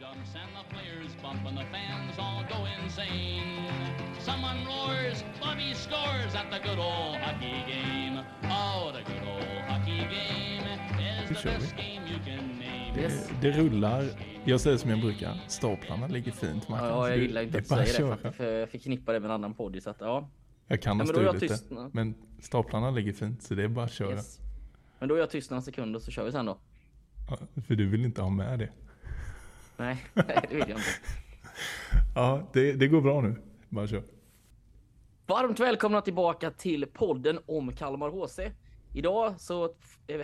jumps and the players bump and the fans all go insane. Someone roars, Bobby scores at the good old hockey game. Oh, the good old hockey game is the best game you can name. Yes. Det rullar. Jag säger som jag brukar. Staplarna ligger fint Martin. Ja, jag gillar inte det att säga det för, att- jag förknippar det med en annan podd. Så att, ja. Jag kan Ja, ha jag stulit det. Men staplarna ligger fint så det är bara att köra. Yes. Men då är jag tyst några sekunder så kör vi sen då. Ja, för du vill inte ha med det. Nej, det vill jag inte. Ja, det, det går bra nu. Bara kör. Varmt välkomna tillbaka till podden om Kalmar HC. Idag så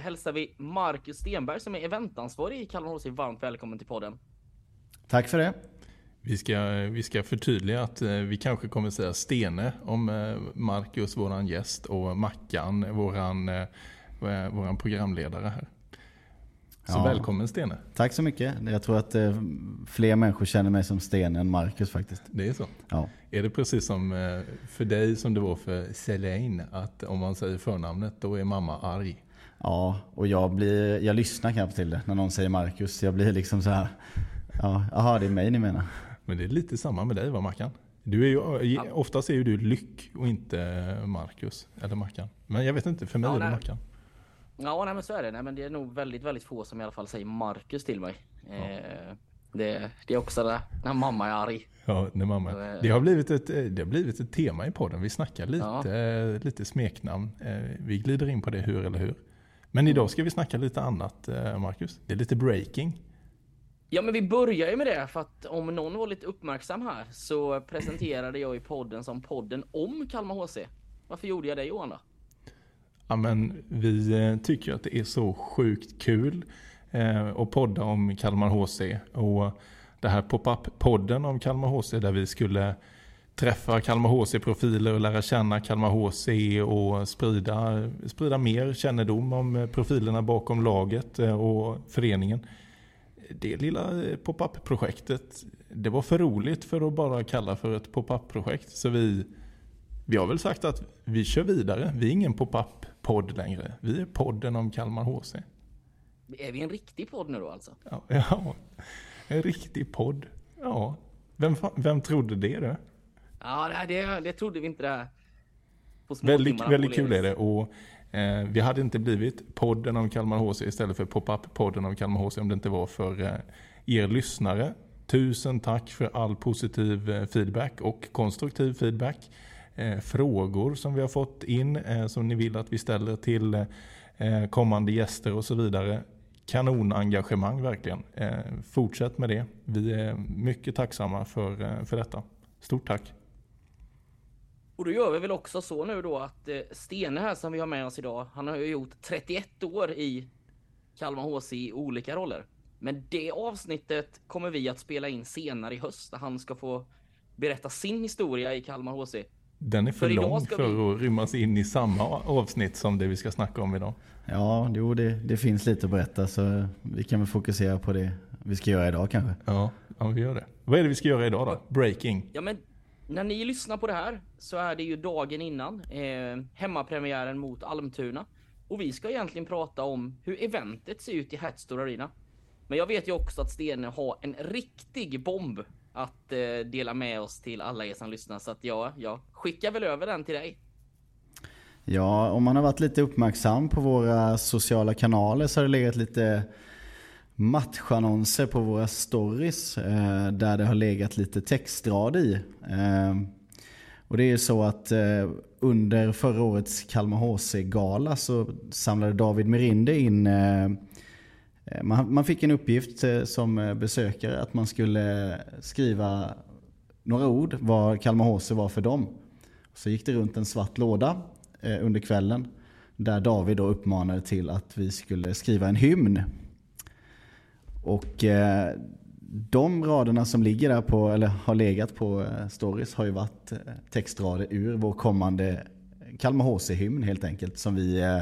hälsar vi Marcus Stenberg som är eventansvarig i Kalmar HC varmt välkommen till podden. Tack för det. Vi ska, vi ska förtydliga att eh, vi kanske kommer säga Stene om eh, Marcus, våran gäst, och Mackan, våran, eh, våran programledare här. Så Ja. välkommen Stene. Tack så mycket. Jag tror att eh, fler människor känner mig som Sten än Marcus faktiskt. Det är så. Ja. Är det precis som eh, för dig som det var för Celine, att om man säger förnamnet då är mamma arg? ja, och jag, blir, jag lyssnar knappt till det när någon säger Marcus. Jag blir liksom så här. Ja, det är mig ni menar. Men det är lite samma med dig va Mackan? Du är ju, Oftast är ju du Lyck och inte Marcus eller Mackan. Men jag vet inte, för mig Ja, är det. Mackan. Ja, nej men så är det. Nej, men det är nog väldigt, väldigt få som i alla fall säger Marcus till mig. Eh, det, det är också det när mamma är arg. Ja, när mamma. Eh, Det har, blivit ett, eh, det har blivit ett tema i podden. Vi snackar lite, Ja. lite smeknamn. Vi glider in på det hur eller hur. Men idag ska vi snacka lite annat, Marcus. Det är lite breaking. Ja, men vi börjar ju med det för att om någon var lite uppmärksam här så presenterade jag i podden som podden om Kalmar HC. Varför gjorde jag det Johan då? Ja, men vi eh, tycker att det är så sjukt kul eh, att podda om Kalmar HC. Och det här pop-up-podden om Kalmar HC där vi skulle träffa Kalmar HC-profiler och lära känna Kalmar HC och sprida, sprida mer kännedom om eh, profilerna bakom laget eh, och föreningen. Det lilla pop-up-projektet, det var för roligt för att bara kalla för ett pop-up-projekt. Så vi, vi har väl sagt att vi kör vidare. Vi är ingen pop-up-podd längre. Vi är podden om Kalmar HC. Är vi en riktig podd nu då alltså? Ja, ja en riktig podd. Ja, vem, vem trodde det? Då? Ja, det, det, trodde vi inte det Väldigt, väldigt kul är det. Och, eh, vi hade inte blivit podden om Kalmar HC istället för pop-up-podden om Kalmar HC om det inte var för eh, er lyssnare. Tusen tack för all positiv eh, feedback och konstruktiv feedback. Eh, frågor som vi har fått in eh, som ni vill att vi ställer till eh, kommande gäster och så vidare. Kanonengagemang verkligen. Fortsätt med det. Vi är mycket tacksamma för, för detta. Stort tack. Och då gör vi väl också så nu då att Stene här som vi har med oss idag, han har ju gjort 31 år i Kalmar HC i olika roller. Men det avsnittet kommer vi att spela in senare i höst där han ska få berätta sin historia i Kalmar HC. Den är för, För lång för att rymmas in i samma avsnitt som det vi ska snacka om idag. Ja, jo, det, det finns lite att berätta så vi kan väl fokusera på det vi ska göra idag kanske. Ja, ja, vi gör det. Vad är det vi ska göra idag då? Breaking. Ja men när ni lyssnar på det här så är det ju dagen innan eh, hemmapremiären mot Almtuna. Och vi ska egentligen prata om hur eventet ser ut i Hatstore Arena. Men jag vet ju också att Stene har en riktig bomb att eh, dela med oss till alla er som lyssnar. Så att ja, jag skickar väl över den till dig. Ja, om man har varit lite uppmärksam på våra sociala kanaler så har det legat lite matchannonser på våra stories eh, där det har legat lite textrad i. Eh, och det är ju så att eh, under förra årets Kalmar HC-gala så samlade David Merinde in eh, Eh, man, man fick en uppgift eh, som eh, besökare att man skulle skriva några ord vad Kalmar HC var för dem. Så gick det runt en svart låda under kvällen där David då uppmanade till att vi skulle skriva en hymn. Och de raderna som ligger där på, eller har legat på stories har ju varit textrader ur vår kommande Kalmar HC-hymn helt enkelt som vi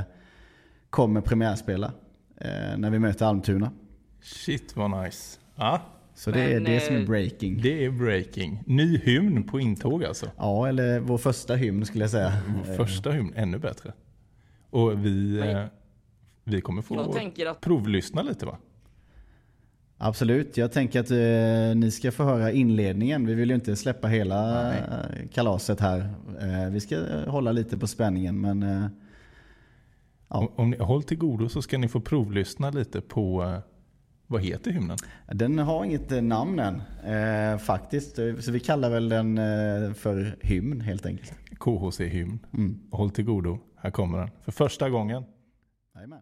kommer premiärspela när vi möter Almtuna. Shit vad nice. Ja, Så det är Men, det som är eh, breaking. det är breaking. Ny hymn på intåg alltså. Ja, eller vår första hymn skulle jag säga. Vår första hymn, ännu bättre. Och vi, eh, vi kommer få att provlyssna lite va? Absolut, jag tänker att eh, ni ska få höra inledningen. Vi vill ju inte släppa hela Nej. eh, kalaset här. Eh, vi ska eh, hålla lite på spänningen men eh. Om, om ni håll till godo så ska ni få provlyssna lite på eh, vad heter hymnen? den har inget eh, namn än eh, faktiskt. Eh, Så vi kallar väl den eh, för hymn helt enkelt. KHC-hymn. Mm. Håll till godo. Här kommer den. För första gången. Jajamän.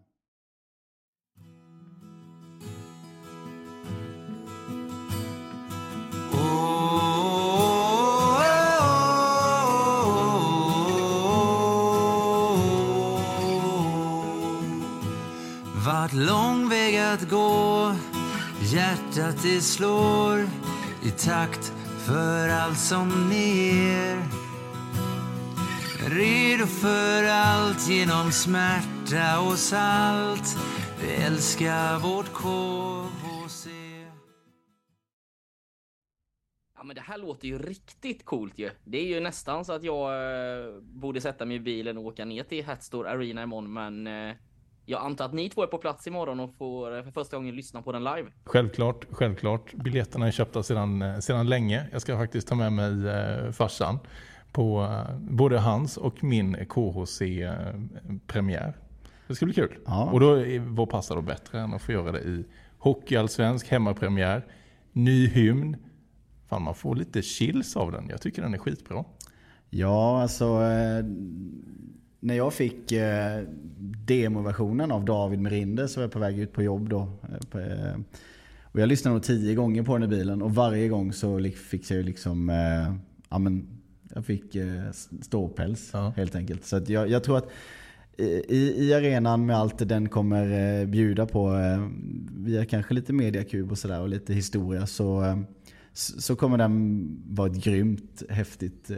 Vart lång väg att gå. Hjärtat det slår i takt för allt som ner. Redo för allt genom smärta och salt. Vi älskar vårt KHC Ja men det här låter ju riktigt coolt ju. Det är ju nästan så att jag eh, borde sätta mig i bilen och åka ner till Hatstore Arena imorgon men eh, jag antar att ni två är på plats imorgon och får eh, för första gången lyssna på den live. Självklart, självklart. Biljetterna är köpta sedan, eh, sedan länge. Jag ska faktiskt ta med mig eh, farsan på eh, både hans och min KHC-premiär. Det ska bli kul. Ja. Och då vad passar då bättre än att få göra det i hockeyallsvensk hemmapremiär, ny hymn. Fan, man får lite chills av den. Jag tycker den är skitbra. Ja, alltså eh, när jag fick eh, demoversionen av David Merinder så var jag på väg ut på jobb då. Eh, eh, och jag lyssnade nog tio gånger på den i bilen och varje gång så fick jag ju liksom, eh, ja men jag fick eh, ståpäls Ja. helt enkelt. Så jag, jag tror att i, i arenan med allt den kommer bjuda på, via kanske lite mediakub och sådär och lite historia så så kommer den vara ett grymt häftigt, eh,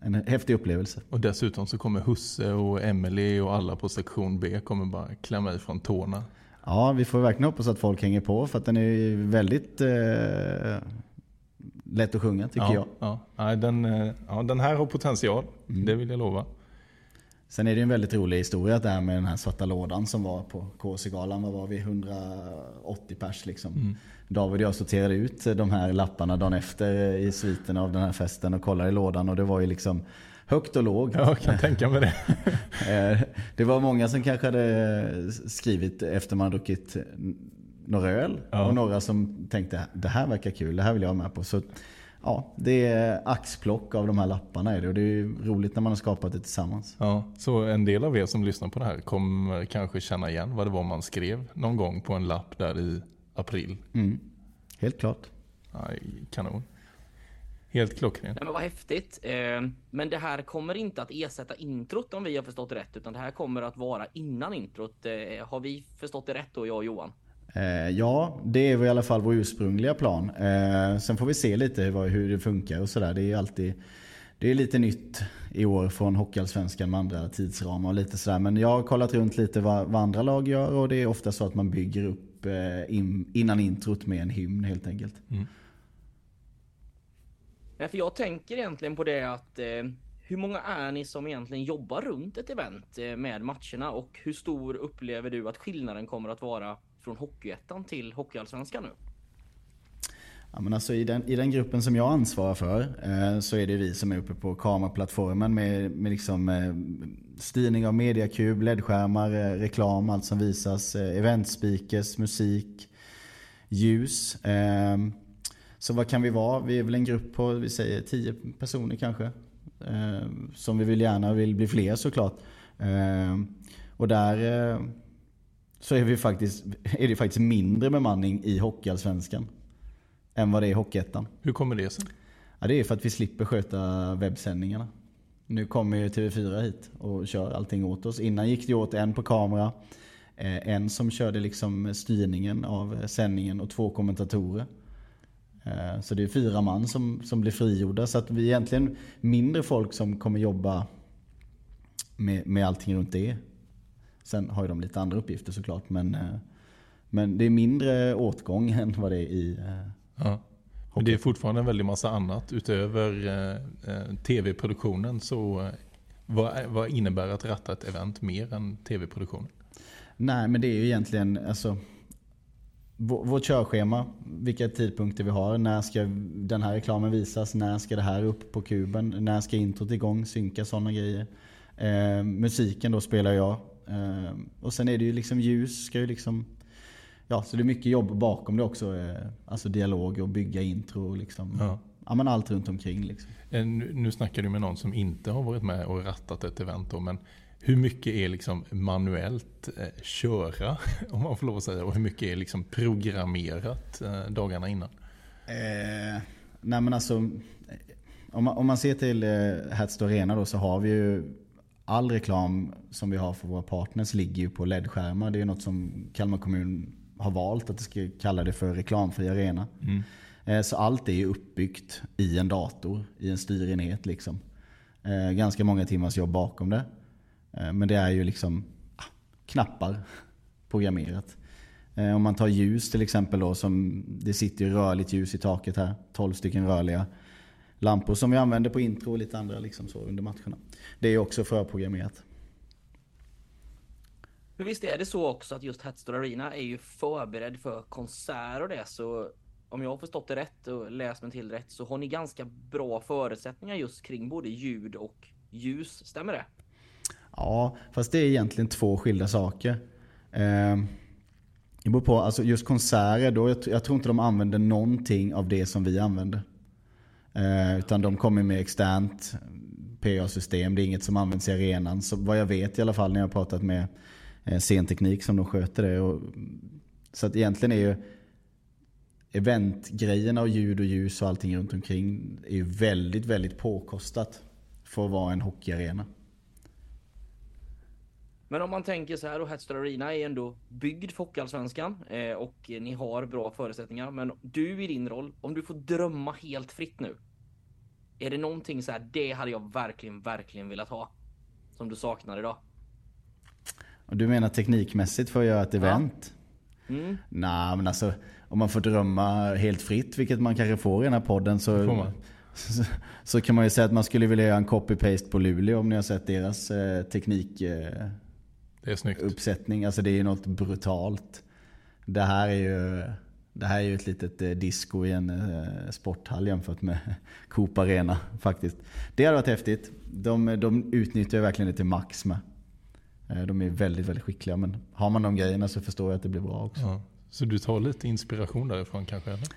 en häftig upplevelse. Och dessutom så kommer Husse och Emily och alla på sektion B kommer bara klämma ifrån tårna. Ja, vi får verkligen hoppas att folk hänger på för att den är väldigt eh, lätt att sjunga tycker ja, jag. Ja. Den, eh, ja, den här har potential. Mm. Det vill jag lova. Sen är det ju en väldigt rolig historia här med den här svarta lådan som var på KC-galan. Vad var vi? 180 pers liksom. David och jag sorterade ut de här lapparna dagen efter i sviten av den här festen och kollade i lådan och det var ju liksom högt och lågt. Jag kan tänka mig det. Eh, Det var många som kanske hade skrivit efter man druckit några öl. Ja. Och några som tänkte det här verkar kul, det här vill jag vara med på. Så ja, det är axplock av de här lapparna är det. Och det är roligt när man har skapat det tillsammans. Ja, så en del av er som lyssnar på det här kommer kanske känna igen vad det var man skrev någon gång på en lapp där i april. Mm. Helt klart. Ja, kanon. Helt klockren. Nej men vad häftigt. Eh, men det här kommer inte att ersätta introt om vi har förstått det rätt utan det här kommer att vara innan introt. Eh, har vi förstått det rätt då jag och Johan? Eh, ja, det är i alla fall vår ursprungliga plan. Eh, sen får vi se lite hur, det funkar och sådär. Det är alltid det är lite nytt i år från Hockeyallsvenskan med andra tidsramar och lite sådär. Men jag har kollat runt lite vad, vad andra lag gör och det är ofta så att man bygger upp eh, in, innan introt med en hymn helt enkelt. Nej, för jag tänker egentligen på det att eh, hur många är ni som egentligen jobbar runt ett event eh, med matcherna och hur stor upplever du att skillnaden kommer att vara från Hockeyettan till Hockeyallsvenskan nu? Ja, men alltså i, den, I den gruppen som jag ansvarar för eh, så är det vi som är uppe på kameraplattformen med, med liksom, eh, styrning av mediakub, ledskärmar, eh, reklam, allt som visas, eh, eventspeakers, musik, ljus. Eh, så vad kan vi vara? Vi är väl en grupp på, vi säger 10 personer kanske. Eh, som vi vill gärna vill bli fler såklart. Eh, och där eh, så är, vi faktiskt, är det faktiskt mindre bemanning i Hockeyallsvenskan än vad det är i Hockeyettan. Hur kommer det sig? Ja, det är för att vi slipper sköta webbsändningarna. Nu kommer ju TV4 hit och kör allting åt oss. Innan gick det åt en på kamera, eh, en som körde liksom styrningen av sändningen och två kommentatorer. Eh, Så det är fyra man som, som blir frigjorda. Så att vi är egentligen mindre folk som kommer jobba med, med allting runt det. Sen har ju de lite andra uppgifter såklart. Men, eh, men det är mindre åtgång än vad det är i eh, Ja. Men det är fortfarande en väldig massa annat utöver eh, tv-produktionen. Så vad, vad innebär att ratta ett event mer än tv-produktionen? Nej, men det är ju egentligen, alltså, vå- vårt körschema, vilka tidpunkter vi har, när ska den här reklamen visas, när ska det här upp på kuben, när ska introt igång, synka sådana grejer. Eh, musiken då spelar jag. Eh, och sen är det ju liksom ljus, ska ju liksom Ja, så det är mycket jobb bakom det också. Eh, alltså dialog och bygga intro och liksom. Ja. Ja, men allt runt omkring liksom. Eh, Nu nu snackar du med någon som inte har varit med och rattat ett event då, men hur mycket är liksom manuellt eh, köra, om man får lov att säga, och hur mycket är liksom programmerat eh, dagarna innan? Eh, nej men alltså, om man, om man ser till eh, Hertz Arena då så har vi ju all reklam som vi har för våra partners ligger ju på LED-skärmar. Det är något som Kalmar kommun har valt att ska kalla det för reklamfri arena. Eh, så allt är ju uppbyggt i en dator, i en styrenhet liksom. Eh, ganska många timmars jobb bakom det. Eh, men det är ju liksom ah, knappar programmerat. Om man tar ljus till exempel då, som det sitter ju rörligt ljus i taket här. 12 stycken rörliga lampor som vi använder på intro och lite andra liksom så under matcherna. Det är också förprogrammerat. För visst är det så också att just Hatstore Arena är ju förberedd för konserter och det så om jag har förstått det rätt och läst mig till rätt så har ni ganska bra förutsättningar just kring både ljud och ljus, stämmer det? Ja, fast det är egentligen två skilda saker. Eh, det beror på, alltså just konserter, då, jag, jag tror inte de använder någonting av det som vi använder. Eh, utan de kommer med externt PA-system, det är inget som används i arenan. Så vad jag vet i alla fall när jag har pratat med eh, scenteknik som de sköter det. Och, så att egentligen är ju eventgrejerna och ljud och ljus och allting runt omkring är ju väldigt, väldigt påkostat för att vara en hockeyarena. Men om man tänker så här och Hatstore Arena är ändå byggd för Hockeyallsvenskan eh, och ni har bra förutsättningar. Men du i din roll, om du får drömma helt fritt nu. Är det någonting så här, det hade jag verkligen, verkligen velat ha. Som du saknar idag? Och du menar teknikmässigt för att göra ett event? Mm. Nej men alltså om man får drömma helt fritt, vilket man kanske får i den här podden så, så, så kan man ju säga att man skulle vilja göra en copy-paste på Luleå om ni har sett deras eh, teknikuppsättning. Det är snyggt. Alltså det är ju något brutalt. Det här är ju, det här är ju ett litet eh, disco i en eh, sporthall jämfört med Coop Arena faktiskt. Det hade varit häftigt. De, de utnyttjar verkligen det till max med. Eh, De är väldigt, väldigt skickliga men har man de grejerna så förstår jag att det blir bra också. Ja. Så du tar lite inspiration därifrån kanske? Eller?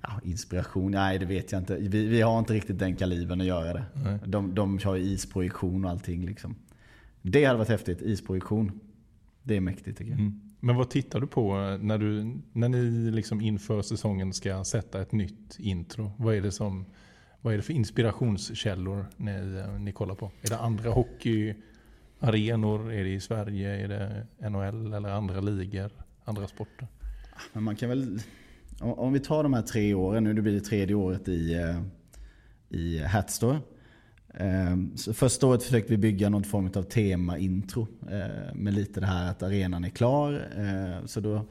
Ja, inspiration? Nej, det vet jag inte. Vi, vi har inte riktigt den kalibern att göra det. Nej. De, de kör ju isprojektion och allting. Liksom. Det hade varit häftigt. Isprojektion. Det är mäktigt tycker jag. Mm. Men vad tittar du på eh, när, du, när ni liksom inför säsongen ska sätta ett nytt intro? Vad är det, som, vad är det för inspirationskällor ni, eh, ni kollar på? Är det andra hockeyarenor? Är det i Sverige? Är det NHL eller andra ligor? Andra sporter? Men man kan väl... Om, vi tar de här tre åren, nu blir det tredje året i, eh, i Hatstore. Ehm, så första året försökte vi bygga någon form av tema-intro. Eh, med lite det här att arenan är klar. Eh, så då,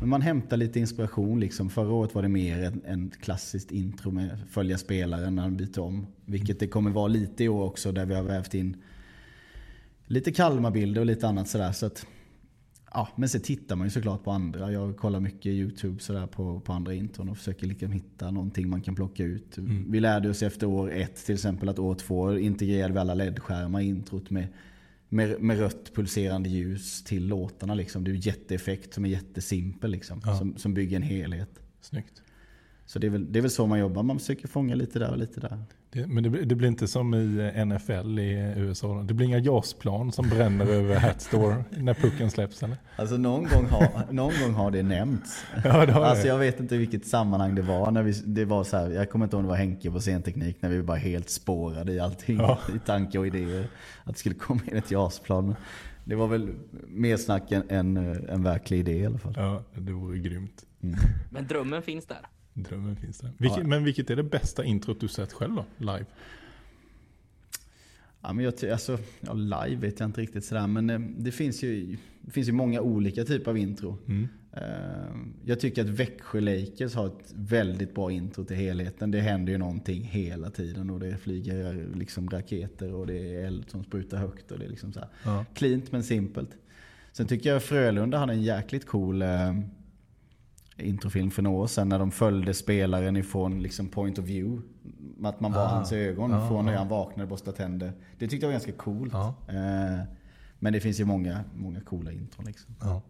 men man hämtar lite inspiration. Liksom. Förra året var det mer en, en klassiskt intro med följa spelaren när han byter om. Vilket det kommer vara lite i år också där vi har vävt in lite Kalmarbilder och lite annat sådär. Så att, ja, men sen tittar man ju såklart på andra. Jag kollar mycket YouTube sådär på, på andra intron och försöker liksom hitta någonting man kan plocka ut. Vi lärde oss efter år ett till exempel att år två integrerade vi alla LED-skärmar i introt med, med, med rött pulserande ljus till låtarna. Liksom. Det är jätteeffekt som är jättesimpel liksom, Ja. som, som bygger en helhet. Snyggt. Så det är, väl, det är väl så man jobbar. Man försöker fånga lite där och lite där. Det, men det, blir- det blir inte som i NFL i USA? Det blir inga JAS-plan som bränner över Hatstore när pucken släpps? Eller? Alltså någon gång har, någon gång har det nämnts. Ja, det har Alltså det. jag vet inte vilket sammanhang det var. När vi, det var så här, jag kommer inte ihåg om det var Henke på scenteknik när vi var helt spårade i allting. Ja. I tankar och idéer. Att det skulle komma in ett JAS-plan. Det var väl mer snack än, än eh, en verklig idé i alla fall. Ja, det vore grymt. Men drömmen finns där. Drömmen finns där. Vilket, Ja. Men vilket är det bästa introt du sett själv då? Live? Ja, men jag, alltså, ja, live vet jag inte riktigt sådär. Men eh, det finns ju, det finns ju många olika typer av intro. Mm. Eh, Jag tycker att Växjö Lakers har ett väldigt bra intro till helheten. Det händer ju någonting hela tiden och det flyger liksom raketer och det är eld som sprutar högt. Och det är liksom så här. Ja. Cleant men simpelt. Sen tycker jag Frölunda hade en jäkligt cool, eh, introfilm för några år sedan när de följde spelaren ifrån liksom point of view. Att man var Ah. hans ögon Ja, från när ja. han vaknade, borstade tänder. Det tyckte jag var ganska coolt. Ja. Eh, men det finns ju många, många coola intron liksom. Ja.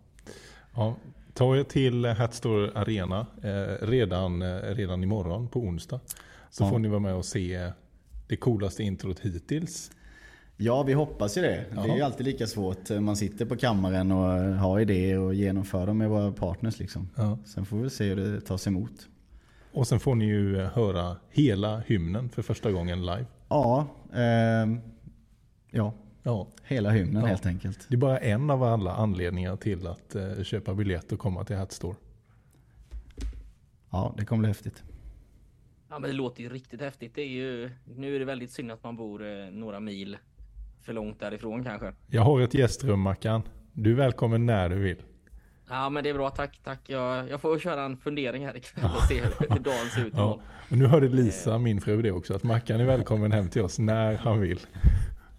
Ja, ta er till Hatstore Arena eh, redan, eh, redan imorgon på onsdag. Så får ni vara med och se det coolaste introt hittills. Ja, vi hoppas ju det. Det är ju alltid lika svårt. Man sitter på kammaren och har idéer och genomför dem med våra partners liksom. Ja. Sen får vi se hur det tas emot. Och sen får ni ju eh, höra hela hymnen för första gången live. Ja, ehm, ja Ja, hela hymnen Ja. helt enkelt. det är bara en av alla anledningar till att eh, köpa biljett och komma till Hatstore. Ja, det kommer bli häftigt. Ja men det låter ju riktigt häftigt. Det är ju, nu är det väldigt synd att man bor eh, några mil för långt därifrån kanske. Jag har ett gästrum Mackan. Du är välkommen när du vill. Ja men det är bra, tack, tack. Jag, jag får köra en fundering här ikväll och se hur, dagen ser ut Ja. Och nu hörde Lisa, min fru, det också. Att Mackan är välkommen hem till oss när han vill.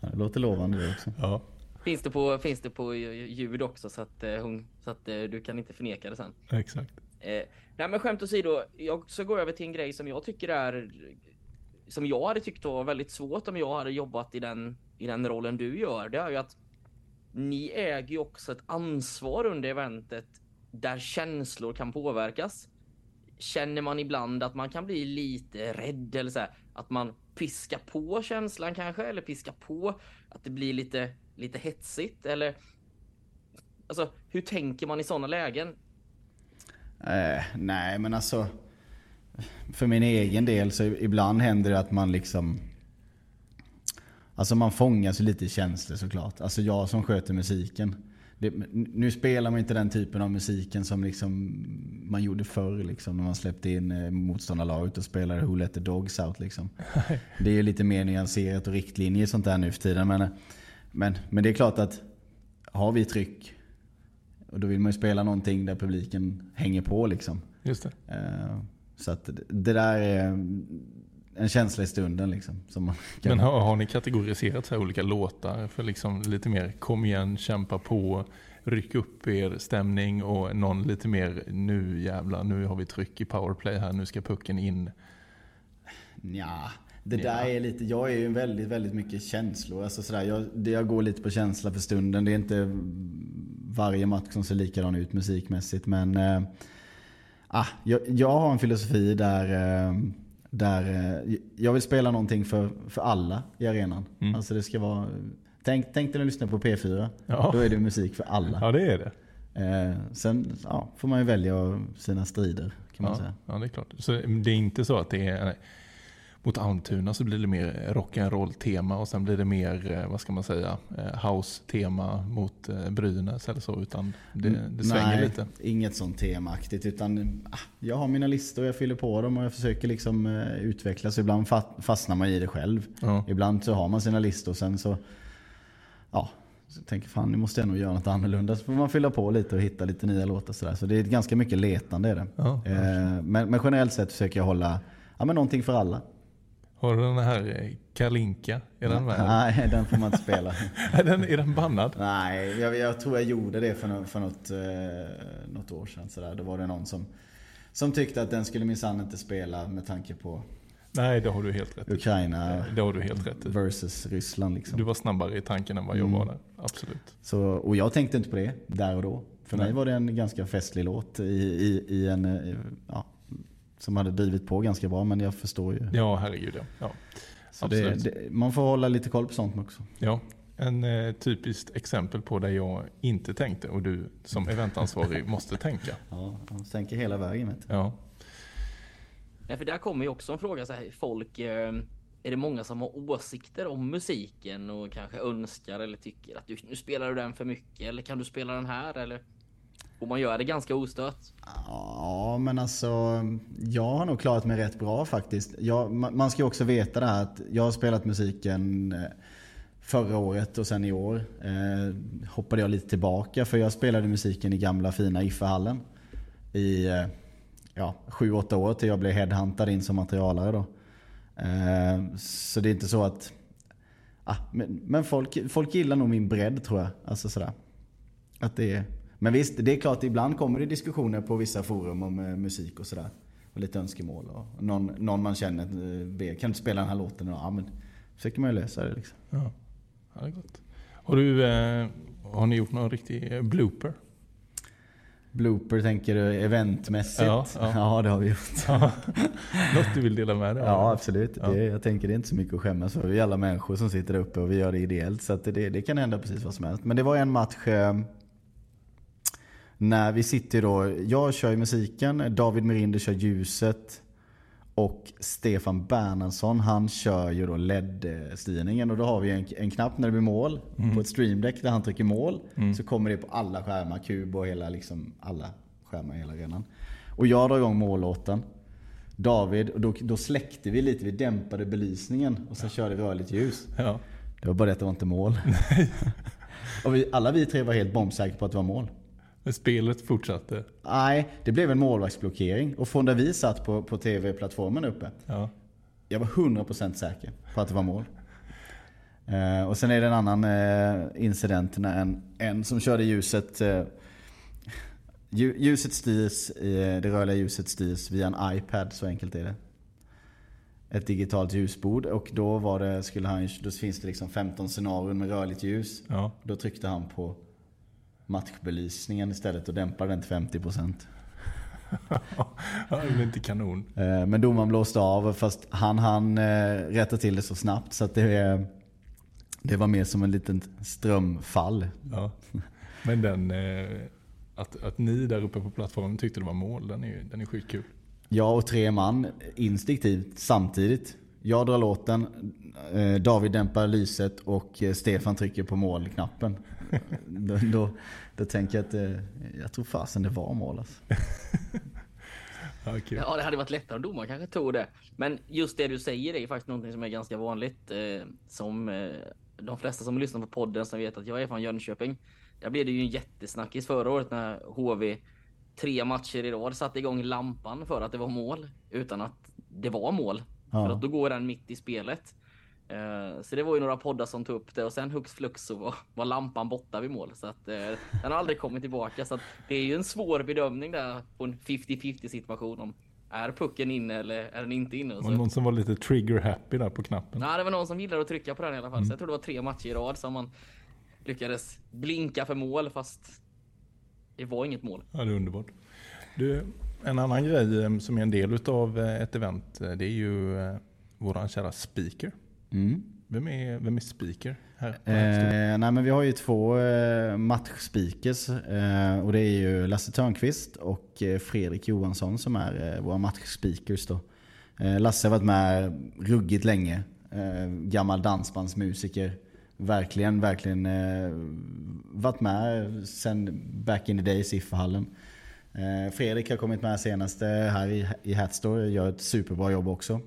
Ja, det låter lovande det också. Ja, Finns det på, finns det på ljud också så att, eh, hon, så att eh, du kan inte förneka det sen. exakt. Eh, nej men skämt åsido, jag ska gå över till en grej som jag tycker är som jag hade tyckt var väldigt svårt om jag hade jobbat i den, i den rollen du gör. Det är ju att ni äger ju också ett ansvar under eventet där känslor kan påverkas. Känner man ibland att man kan bli lite rädd eller så här, att man piskar på känslan kanske eller piskar på att det blir lite, lite hetsigt eller Alltså hur tänker man i sådana lägen? Eh, nej, men alltså. För min egen del så ibland händer det att man liksom... Alltså man fångas lite i känslor såklart. Alltså jag som sköter musiken. Det, nu spelar man inte den typen av musiken som liksom man gjorde förr liksom, när man släppte in eh, motståndarlaget och spelade Who Let The Dogs Out. Liksom. Det är ju lite mer nyanserat och riktlinjer och sånt där nu för tiden. Men, men, men det är klart att har vi tryck och då vill man ju spela någonting där publiken hänger på liksom. Just det. Eh, Så att det- där är en känsla i stunden liksom. Som Men har, har ni kategoriserat så här olika låtar för liksom lite mer kom igen, kämpa på, ryck upp er stämning och någon lite mer nu jävlar, nu har vi tryck i powerplay här, nu ska pucken in. Ja, det Ja. där är lite, jag är ju väldigt, väldigt mycket känslor. Alltså sådär, jag, det, jag går lite på känsla för stunden. Det är inte varje match som ser likadan ut musikmässigt. Men eh, ah, jag, jag har en filosofi där, eh, där eh, jag vill spela någonting för, för alla i arenan. Mm. Alltså det ska vara, tänk, tänk dig att lyssna på P4. Ja. Då är det musik för alla. Ja det är det. Eh, sen ja, får man ju välja sina strider kan man Ja, säga. ja det är klart. Så det är inte så att det är mot Almtuna så blir det mer rock'n'roll tema och sen blir det mer, eh, vad ska man säga, eh, house-tema mot eh, Brynäs eller så. Utan det, det svänger Nej, lite. inget sånt temaaktigt. Utan ah, jag har mina listor, jag fyller på dem och jag försöker liksom utvecklas. Ibland fa- fastnar man i det själv. Ja. Ibland så har man sina listor sen så... Ja, så jag tänker fan nu måste jag nog göra något annorlunda. Så får man fylla på lite och hitta lite nya låtar sådär. Så det är ganska mycket letande är det. Ja, men, men generellt sett försöker jag hålla ja, men någonting för alla. Har du den här eh, Kalinka? Är den med? Nej, den får man inte spela. Är den, är den bannad? Nej, jag, jag tror jag gjorde det för, nå- för något, eh, något år sedan. Sådär. Då var det någon som, som tyckte att den skulle minsann inte spela med tanke på Nej, det har du helt rätt. Ukraina Det har du helt rätt versus Ryssland. Liksom. Du var snabbare i tanken än vad jag Mm. var där. Absolut. Så, och jag tänkte inte på det där och då. För Nej. mig var det en ganska festlig låt i, i, i en, eh, ja, som hade drivit på ganska bra. Men jag förstår ju. Ja, herregud ja. ja. Så det, det, man får hålla lite koll på sånt också. Ja, en eh, typiskt exempel på där jag inte tänkte och du som eventansvarig måste tänka. Ja, man tänker hela vägen. Vet. Ja. Nej, för där kommer ju också en fråga så här, folk, eh, är det många som har åsikter om musiken och kanske önskar eller tycker att du, nu spelar du den för mycket eller kan du spela den här eller? Och man gör det ganska ostört. Ja, men alltså jag har nog klarat mig rätt bra faktiskt. Jag, man ska ju också veta det här att jag har spelat musiken eh, förra året och sen i år eh, hoppade jag lite tillbaka för jag spelade musiken i gamla fina Iffehallen i eh, ja, 7-8 år till jag blev headhuntad in som materialare då. Eh, så det är inte så att... Ah, men men folk, folk gillar nog min bredd tror jag. Alltså sådär. Att det är, men visst, det är klart ibland kommer det diskussioner på vissa forum om eh, musik och sådär. Och lite önskemål. Och någon, någon man känner eh, ber, kan du spela den här låten? Ja men försöker man ju lösa det liksom. Ja, ja det är gott. Har, du, eh, har ni gjort någon riktig eh, blooper? Blooper tänker du eventmässigt? Ja, ja. ja det har vi gjort. Något du vill dela med dig av? Ja absolut. Ja. Det, jag tänker det är inte så mycket att skämmas för. Vi är alla människor som sitter där uppe och vi gör det ideellt. Så det, det kan hända precis vad som helst. Men det var en match eh, när vi sitter då. Jag kör ju musiken, David Merinder kör ljuset. Och Stefan Bernhardsson han kör ju då LED-styrningen. Och då har vi en, en knapp när det blir mål. På ett streamdeck där han trycker mål. Så kommer det på alla skärmar, kub och hela, liksom, alla skärmar i hela arenan. Och jag drar igång mållåten. David, och då, då släckte vi lite, vi dämpade belysningen och sen körde vi rörligt ljus. Ja. Det var bara det att det var inte mål. och vi, alla vi tre var helt bombsäkra på att det var mål. Men spelet fortsatte? Nej, det blev en målvaktsblockering. Och från där vi satt på, på TV-plattformen uppe. Ja. Jag var 100% säker på att det var mål. Eh, och sen är det en annan eh, incident när en, en som körde ljuset eh, lju- Ljuset styrs, eh, det rörliga ljuset styrs via en iPad, så enkelt är det. Ett digitalt ljusbord och då var det, skulle han, då finns det liksom 15 scenarion med rörligt ljus. Ja. Då tryckte han på matchbelysningen istället och dämpade den till 50%. ja, det blev inte kanon. Eh, Men domaren blåste av fast han han rätta till det så snabbt så att det, eh, det var mer som en liten strömfall. Ja. Men den, eh, att, att ni där uppe på plattformen tyckte det var mål, den är, den är sjukt kul. Jag och tre man instinktivt samtidigt. Jag drar låten, eh, David dämpar lyset och eh, Stefan trycker på målknappen. Då, då, då tänker jag att eh, jag tror fasen det var mål alltså. Ja, kul. Ja, det hade varit lättare om domaren kanske tog det. Men just det du säger är faktiskt någonting som är ganska vanligt. Eh, som eh, de flesta som lyssnar på podden som vet att jag är från Jönköping. Där blev det ju en jättesnackis förra året när HV tre matcher i rad satte igång lampan för att det var mål utan att det var mål. Ja. För att då går den mitt i spelet. Eh, Så det var ju några poddar som tog upp det och sen hux flux så var, var lampan borta vid mål. Så att eh, den har aldrig kommit tillbaka. Så att det är ju en svår bedömning där på en 50-50 situation om är pucken inne eller är den inte inne? Och Så, någon som var lite trigger happy där på knappen? nej, det var någon som gillade att trycka på den i alla fall. Så jag tror det var tre matcher i rad som man lyckades blinka för mål fast det var inget mål. Ja, det är underbart. Du, en annan grej eh, som är en del av ett event, eh, det är ju eh, våran kära speaker. Mm. Vem är, vem är speaker här? Eh, nej men vi har ju två eh, matchspeakers. Eh, och det är ju Lasse Törnqvist och eh, Fredrik Johansson som är eh, våra matchspeakers då. Lasse har varit med ruggigt länge. Gammal dansbandsmusiker. Verkligen, verkligen varit med sen back in the days i Iffahallen. Eh, Fredrik har kommit med senaste här i, i Hatstore. Gör ett superbra jobb också.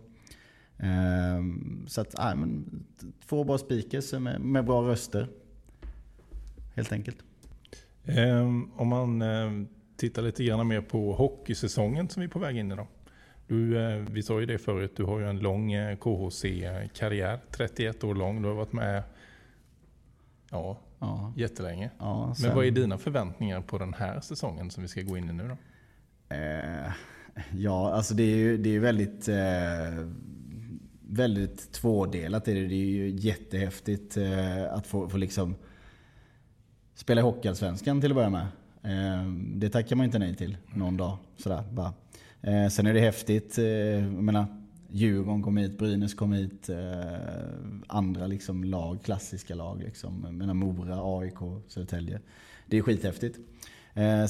Ehm, Så att, nej, men två bra speakers med, med bra röster. Helt enkelt. Ehm, om man eh, tittar lite grann mer på hockeysäsongen som vi är på väg in i då. Du, eh, vi sa ju det förut, du har ju en lång eh, KHC-karriär, 31 år lång. Du har varit med ja, Ja, jättelänge. ja, Men sen- vad är dina förväntningar på den här säsongen som vi ska gå in i nu då? Eh, ja, alltså det är ju det är väldigt, eh, väldigt tvådelat. Det är, det. det är ju jättehäftigt eh, att få, få liksom spela i Hockeyallsvenskan till att börja med. Eh, det tackar man inte nej till någon dag. Sådär, bara. Eh, sen är det häftigt. Jag menar, Djurgården kom hit, Brynäs kom hit. Andra liksom lag, klassiska lag. Liksom. Jag menar Mora, AIK, Södertälje. Det är skithäftigt.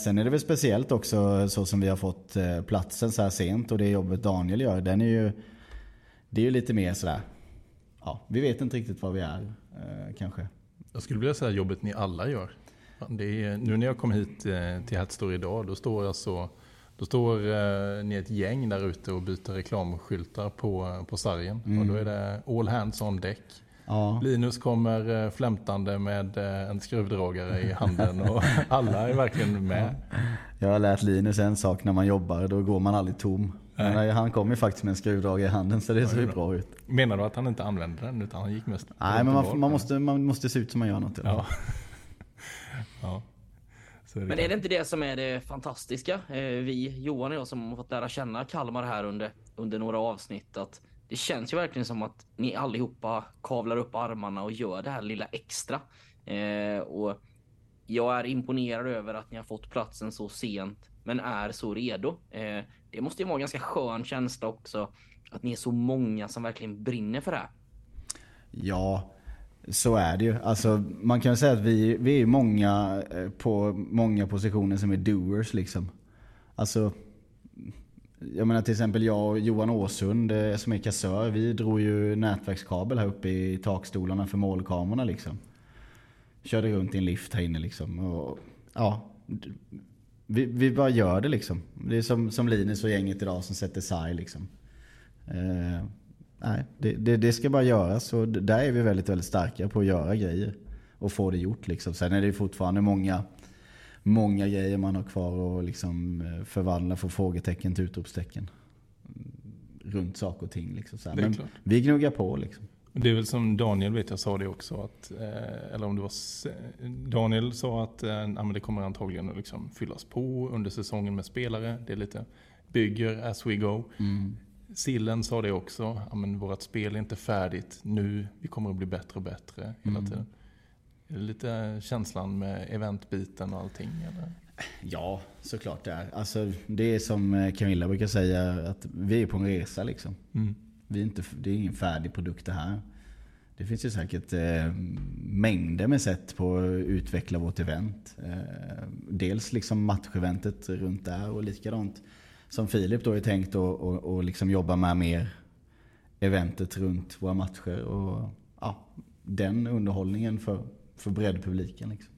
Sen är det väl speciellt också så som vi har fått platsen så här sent och det jobbet Daniel gör. Den är ju, det är ju lite mer sådär, ja, vi vet inte riktigt var vi är eh, kanske. Jag skulle vilja säga jobbet ni alla gör. Är, nu när jag kom hit eh, till Hatstore idag, då står, alltså, då står eh, ni ett gäng där ute och byter reklamskyltar på, på sargen. Och då är det all hands on deck. Ja, Linus kommer eh, flämtande med eh, en skruvdragare i handen och alla är verkligen med. jag har lärt Linus en sak när man jobbar, då går man aldrig tom. Men Nej. han kom ju faktiskt med en skruvdragare i handen så det ser ju bra ut. Menar du att han inte använde den utan han gick mest Nej men man, man, måste, man måste se ut som man gör något. Ja. ja. Så Men är det inte det som är det fantastiska? Eh, vi, Johan och jag som har fått lära känna Kalmar här under, under några avsnitt, att det känns ju verkligen som att ni allihopa kavlar upp armarna och gör det här lilla extra. Eh, och jag är imponerad över att ni har fått platsen så sent, men är så redo. Det måste ju vara en ganska skön känsla också, att ni är så många som verkligen brinner för det här. Ja, så är det ju. Alltså, man kan säga att vi, vi är många eh, på många positioner som är doers liksom. Alltså, jag menar till exempel jag och Johan Åsund eh, som är kassör, vi drog ju nätverkskabel här uppe i takstolarna för målkamerorna liksom. Körde runt i en lift här inne liksom. Och, ja, vi, vi bara gör det liksom. Det är som, som Linus och gänget idag som sätter sarg liksom. Eh, nej, det, det, det, ska bara göras och där är vi väldigt, väldigt starka på att göra grejer. Och få det gjort liksom. Sen är det fortfarande många, många grejer man har kvar att liksom eh, förvandla från frågetecken till utropstecken. Runt saker och ting liksom. Så Men klart. vi gnuggar på liksom. Det är väl som Daniel vet, jag sa det också, att, eh, eller om det var Daniel sa att eh, det kommer antagligen att liksom fyllas på under säsongen med spelare. Det är lite bygger as we go. Mm. Sillen sa det också, men vårt spel är inte färdigt nu, vi kommer att bli bättre och bättre hela mm. tiden. Är det lite känslan med eventbiten och allting? Eller? Ja, såklart det är. Alltså, det är som eh, Camilla brukar säga, att vi är på en resa liksom. Mm. Vi är inte, det är ingen färdig produkt det här. Det finns ju säkert eh, mängder med sätt på att utveckla vårt event. Eh, dels liksom matcheventet runt där och likadant som Filip då är tänkt att och, och liksom jobba med mer eventet runt våra matcher och ja, den underhållningen för, för breddpubliken. Liksom.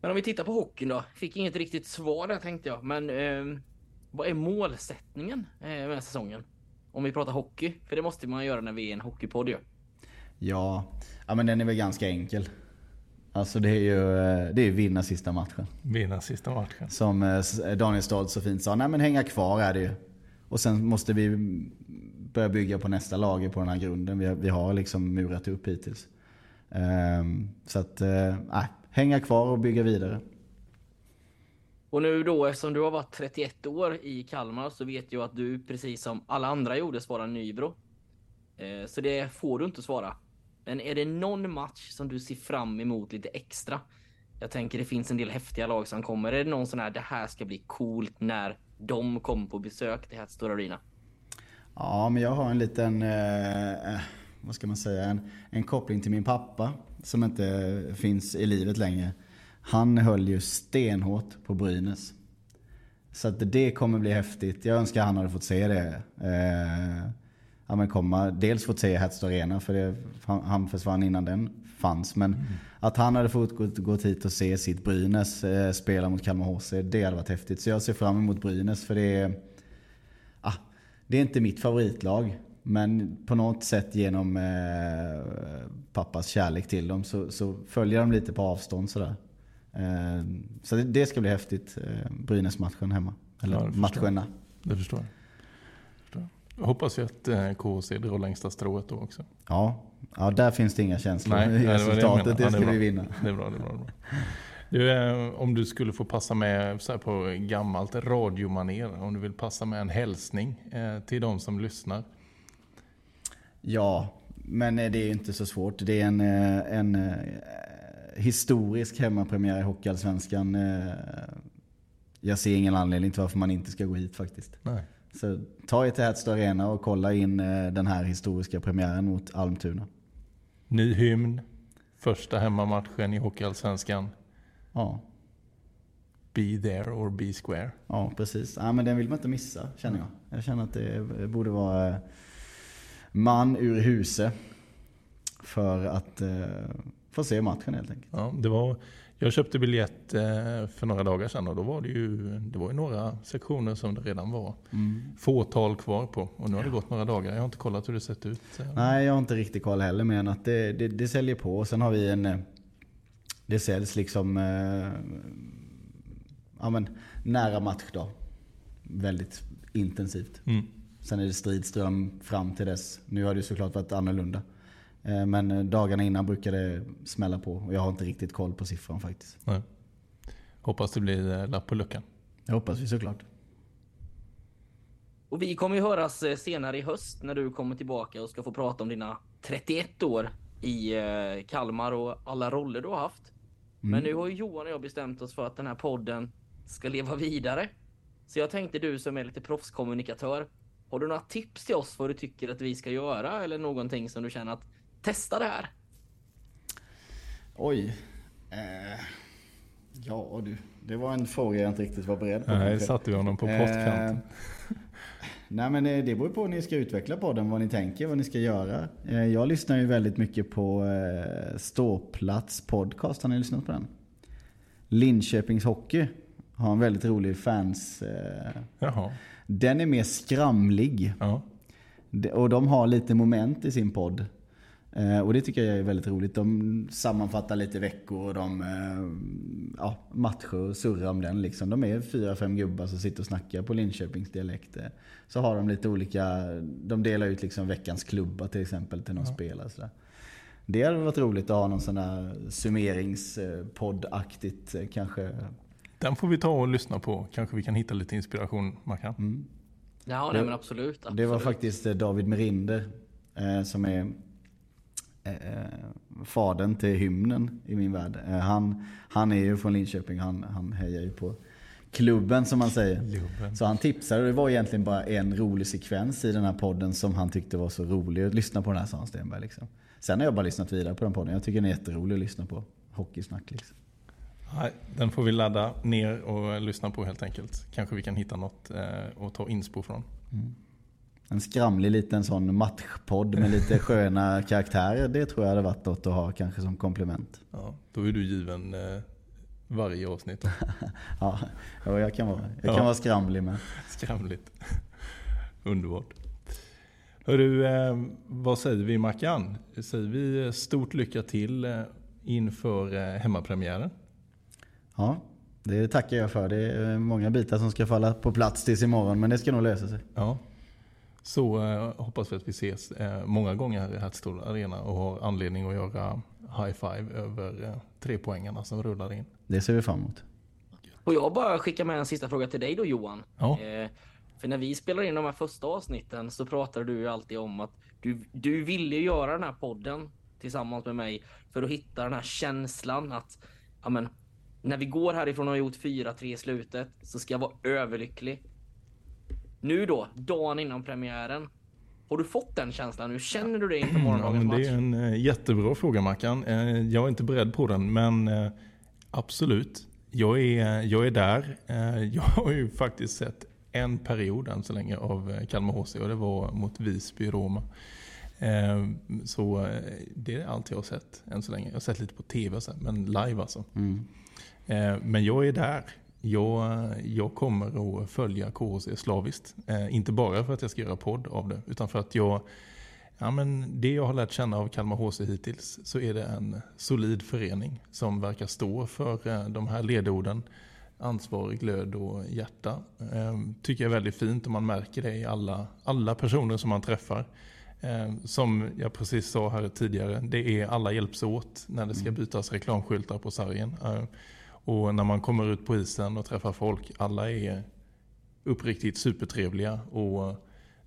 Men om vi tittar på hockeyn då. Fick inget riktigt svar där tänkte jag. Men eh, vad är målsättningen eh, med säsongen? Om vi pratar hockey. För det måste man göra när vi är en hockeypodd ju. Ja, ja men den är väl ganska enkel. Alltså det är ju eh, det är vinna sista matchen. Vinna sista matchen. Som eh, Daniel Stoltz så fint sa, nej men hänga kvar är det ju. Och sen måste vi börja bygga på nästa lager på den här grunden vi, vi har liksom murat upp hittills. Um, så att, uh, hänga kvar och bygga vidare. Och nu då, eftersom du har varit 31 år i Kalmar så vet jag att du precis som alla andra gjorde svarar Nybro. Eh, så det får du inte svara. Men är det någon match som du ser fram emot lite extra? Jag tänker det finns en del häftiga lag som kommer. Är det någon sån här, det här ska bli coolt när de kommer på besök till Stora Arena? Ja, men jag har en liten, eh, eh, vad ska man säga, en, en koppling till min pappa som inte finns i livet längre. Han höll ju stenhårt på Brynäs. Så att det kommer bli häftigt. Jag önskar han hade fått se det. Eh, ja, men komma, dels fått se Hertz Arena för det, han försvann innan den fanns. Men mm. att han hade fått gå, gått hit och se sitt Brynäs eh, spela mot Kalmar HC, det hade varit häftigt. Så jag ser fram emot Brynäs för det är, ah, det är inte mitt favoritlag. Men på något sätt genom eh, pappas kärlek till dem så, så, följer de lite på avstånd sådär. Eh, så det, ska bli häftigt, eh, Brynäs-matchen hemma. Eller ja, matcherna. Det förstår jag. Jag hoppas ju att eh, KC drar längsta strået då också. Ja, ja där finns det inga känslor Nej, i resultatet. Det, det, ska vi vinna. Det är bra. Det är bra, det är bra. Du, eh, om du skulle få passa med så på gammalt radiomaner, om du vill passa med en hälsning till de som lyssnar. Ja, men det är inte så svårt. Det är en, en historisk hemmapremiär i Hockeyallsvenskan. Jag ser ingen anledning till varför man inte ska gå hit faktiskt. Nej. Så ta er till Hertz Arena och kolla in eh, den här historiska premiären mot Almtuna. Ny hymn. Första hemmamatchen i Hockeyallsvenskan. Ja. Be there or be square. Ja, precis. Ja, men den vill man inte missa, känner jag. Jag känner att det borde vara eh, man ur huset. För att eh, få se matchen helt enkelt. Ja, det var jag köpte biljett eh, för några dagar sedan och då var det ju, det var ju några sektioner som det redan var mm. fåtal kvar på. Och nu har det gått några dagar. Jag har inte kollat hur det sett ut. Nej, jag har inte riktigt koll heller. Men att det, det, det säljer på. Och sen har vi en... Eh, det säljs liksom... Eh, ja, men, nära matchdag. Väldigt intensivt. Mm. Sen är det stridström fram till dess. Nu har det såklart varit annorlunda. Eh, Men eh, dagarna innan brukar det smälla på och jag har inte riktigt koll på siffran faktiskt. Nej. Hoppas det blir eh, lapp på luckan. Det hoppas vi såklart. Och vi kommer ju höras senare i höst när du kommer tillbaka och ska få prata om dina 31 år i Kalmar och alla roller du har haft. Men nu har ju Johan och jag bestämt oss för att den här podden ska leva vidare. Så jag tänkte du som är lite proffskommunikatör. Har du några tips till oss vad du tycker att vi ska göra eller någonting som du känner att testa det här? Oj. Eh, ja du, det var en fråga jag inte riktigt var beredd på. Nej, satte vi honom på postkanten. Eh, nej men det, det beror på hur ni ska utveckla podden, vad ni tänker, vad ni ska göra. Eh, jag lyssnar ju väldigt mycket på eh, Ståplats podcast, har ni lyssnat på den? Linköpings Hockey har en väldigt rolig fans... Eh, Jaha. den är mer skramlig. Ja. De- Och de har lite moment i sin podd. Eh, och det tycker jag är väldigt roligt. De sammanfattar lite veckor och de, eh, ja, matcher och surrar om den. Liksom. De är fyra, fem gubbar som sitter och snackar på Linköpings dialekt. eh. Så har de lite olika, de delar ut liksom veckans klubba till exempel till någon spelare. Sådär. Det hade varit roligt att ha någon sån där summeringspoddaktigt kanske. Den får vi ta och lyssna på. Kanske vi kan hitta lite inspiration, Mackan. Ja, nej, men absolut. absolut. Det var faktiskt David Merinder eh, som är eh, fadern till hymnen i min värld. Eh, han, han är ju från Linköping, han, han hejar ju på klubben som man säger. Klubben. Så han tipsade och det var egentligen bara en rolig sekvens i den här podden som han tyckte var så rolig att lyssna på den här sa han Stenberg. Liksom. Sen har jag bara lyssnat vidare på den podden. Jag tycker den är jätterolig att lyssna på. Hockeysnack liksom. Nej, den får vi ladda ner och lyssna på helt enkelt. Kanske vi kan hitta något eh, och ta inspo från. En skramlig liten sån matchpodd med lite sköna karaktärer. Det tror jag hade varit något att ha kanske som komplement. Ja, då är du given eh, varje avsnitt. Ja, ja jag kan vara, jag kan Ja. vara skramlig med. Skramligt. Underbart. Hörru, eh, vad säger vi Mackan? Säger vi stort lycka till eh, inför eh, hemmapremiären? Ja, det tackar jag för. Det är många bitar som ska falla på plats tills imorgon, men det ska nog lösa sig. Ja. Så eh, hoppas vi att vi ses eh, många gånger här i Hertstor Arena och har anledning att göra high five över eh, tre poängarna som rullar in. Det ser vi fram emot. Och jag bara skicka med en sista fråga till dig då Johan. Ja. Eh, för när vi spelar in de här första avsnitten så pratar du ju alltid om att du, du ville ju göra den här podden tillsammans med mig för att hitta den här känslan att ja men, när vi går härifrån och har gjort 4-3 i slutet så ska jag vara överlycklig. Nu då, dagen innan premiären. Har du fått den känslan? Hur känner du det inför Ja, morgondagens men det match? är en eh, jättebra fråga Mackan. Eh, jag är inte beredd på den, men eh, absolut. Jag är, jag är där. Jag har ju faktiskt sett en period än så länge av Kalmar HC och det var mot Visby Roma. Eh, så det är allt jag har sett än så länge. Jag har sett lite på tv men live alltså. Eh, Men jag är där. Jag, jag kommer att följa KHC slaviskt. Eh, inte bara för att jag ska göra podd av det, utan för att jag Ja, men det jag har lärt känna av Kalmar HC hittills så är det en solid förening som verkar stå för eh, de här ledorden. Ansvar, glöd och hjärta. Eh, tycker jag är väldigt fint och man märker det i alla, alla personer som man träffar. Eh, som jag precis sa här tidigare, det är alla hjälps åt när det ska bytas reklamskyltar på sargen. Och när man kommer ut på isen och träffar folk, alla är uppriktigt supertrevliga. Och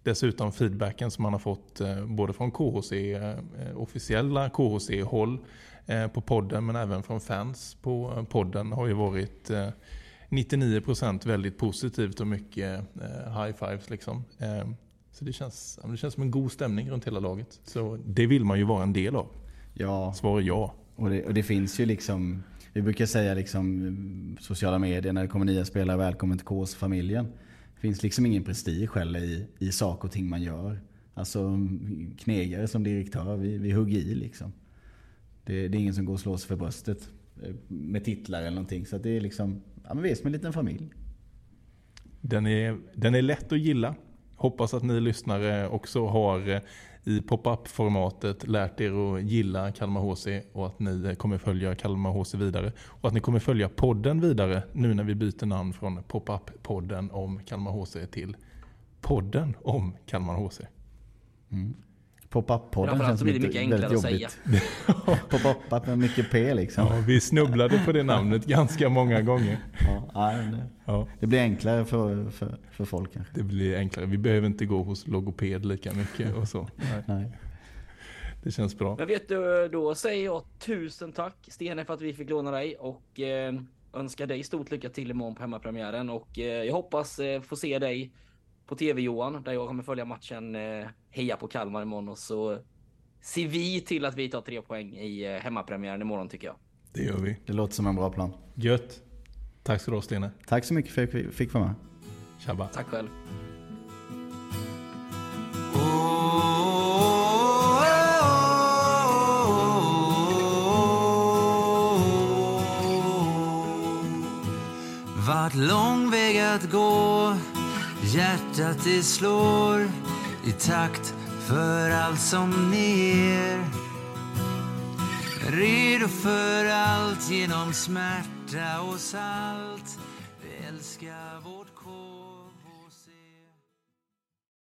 dessutom feedbacken som man har fått eh, både från KHC, eh, officiella KHC-håll eh, på podden men även från fans på podden har ju varit eh, 99% väldigt positivt och mycket high fives liksom. Så det känns, det känns som en god stämning runt hela laget. Så det vill man ju vara en del av. Ja, Svar ja. och det, och det finns ju liksom, vi brukar säga liksom eh, sociala medier när det kommer nya spelare, välkommen till KS-familjen. Det finns liksom ingen prestige heller i, i saker och ting man gör. Alltså knegare som direktör, vi, vi hugger i liksom. Det, det är ingen som går och slår sig för bröstet eh, med titlar eller någonting. Så att det är liksom, ja men vi är som en liten familj. Den är, den är lätt att gilla. Hoppas att ni lyssnare också har eh, i pop-up-formatet lärt er att gilla Kalmar HC och att ni kommer följa Kalmar HC vidare. Och att ni kommer följa podden vidare nu när vi byter namn från pop-up-podden om Kalmar HC till podden om Kalmar HC. Mm. Pop-up-podden känns så blir det mycket enklare väldigt att säga. jobbigt. Pop-up med mycket P liksom. Ja, vi snubblade på det namnet ganska många gånger. Ja, nej, det, Ja, det blir enklare för, för, för folk kanske. det blir enklare. Vi behöver inte gå hos logoped lika mycket och så. Nej, Nej. det känns bra. Men vet du, då säger jag tusen tack Stene för att vi fick låna dig och eh, önskar dig stort lycka till imorgon på hemmapremiären och eh, jag hoppas eh, få se dig på TV Johan där jag kommer följa matchen eh, Heja på Kalmar imorgon och så ser vi till att vi tar tre poäng i eh, hemmapremiären imorgon tycker jag. Det gör vi. Det låter som en bra plan. Gött. Tack så du ha Stene. Tack så mycket för att jag fick vara med. Tjabba. Tack själv. Vart lång väg att gå Hjärtat det slår i takt för allt som ner. Redo för allt genom smärta och salt. Vi älskar vårt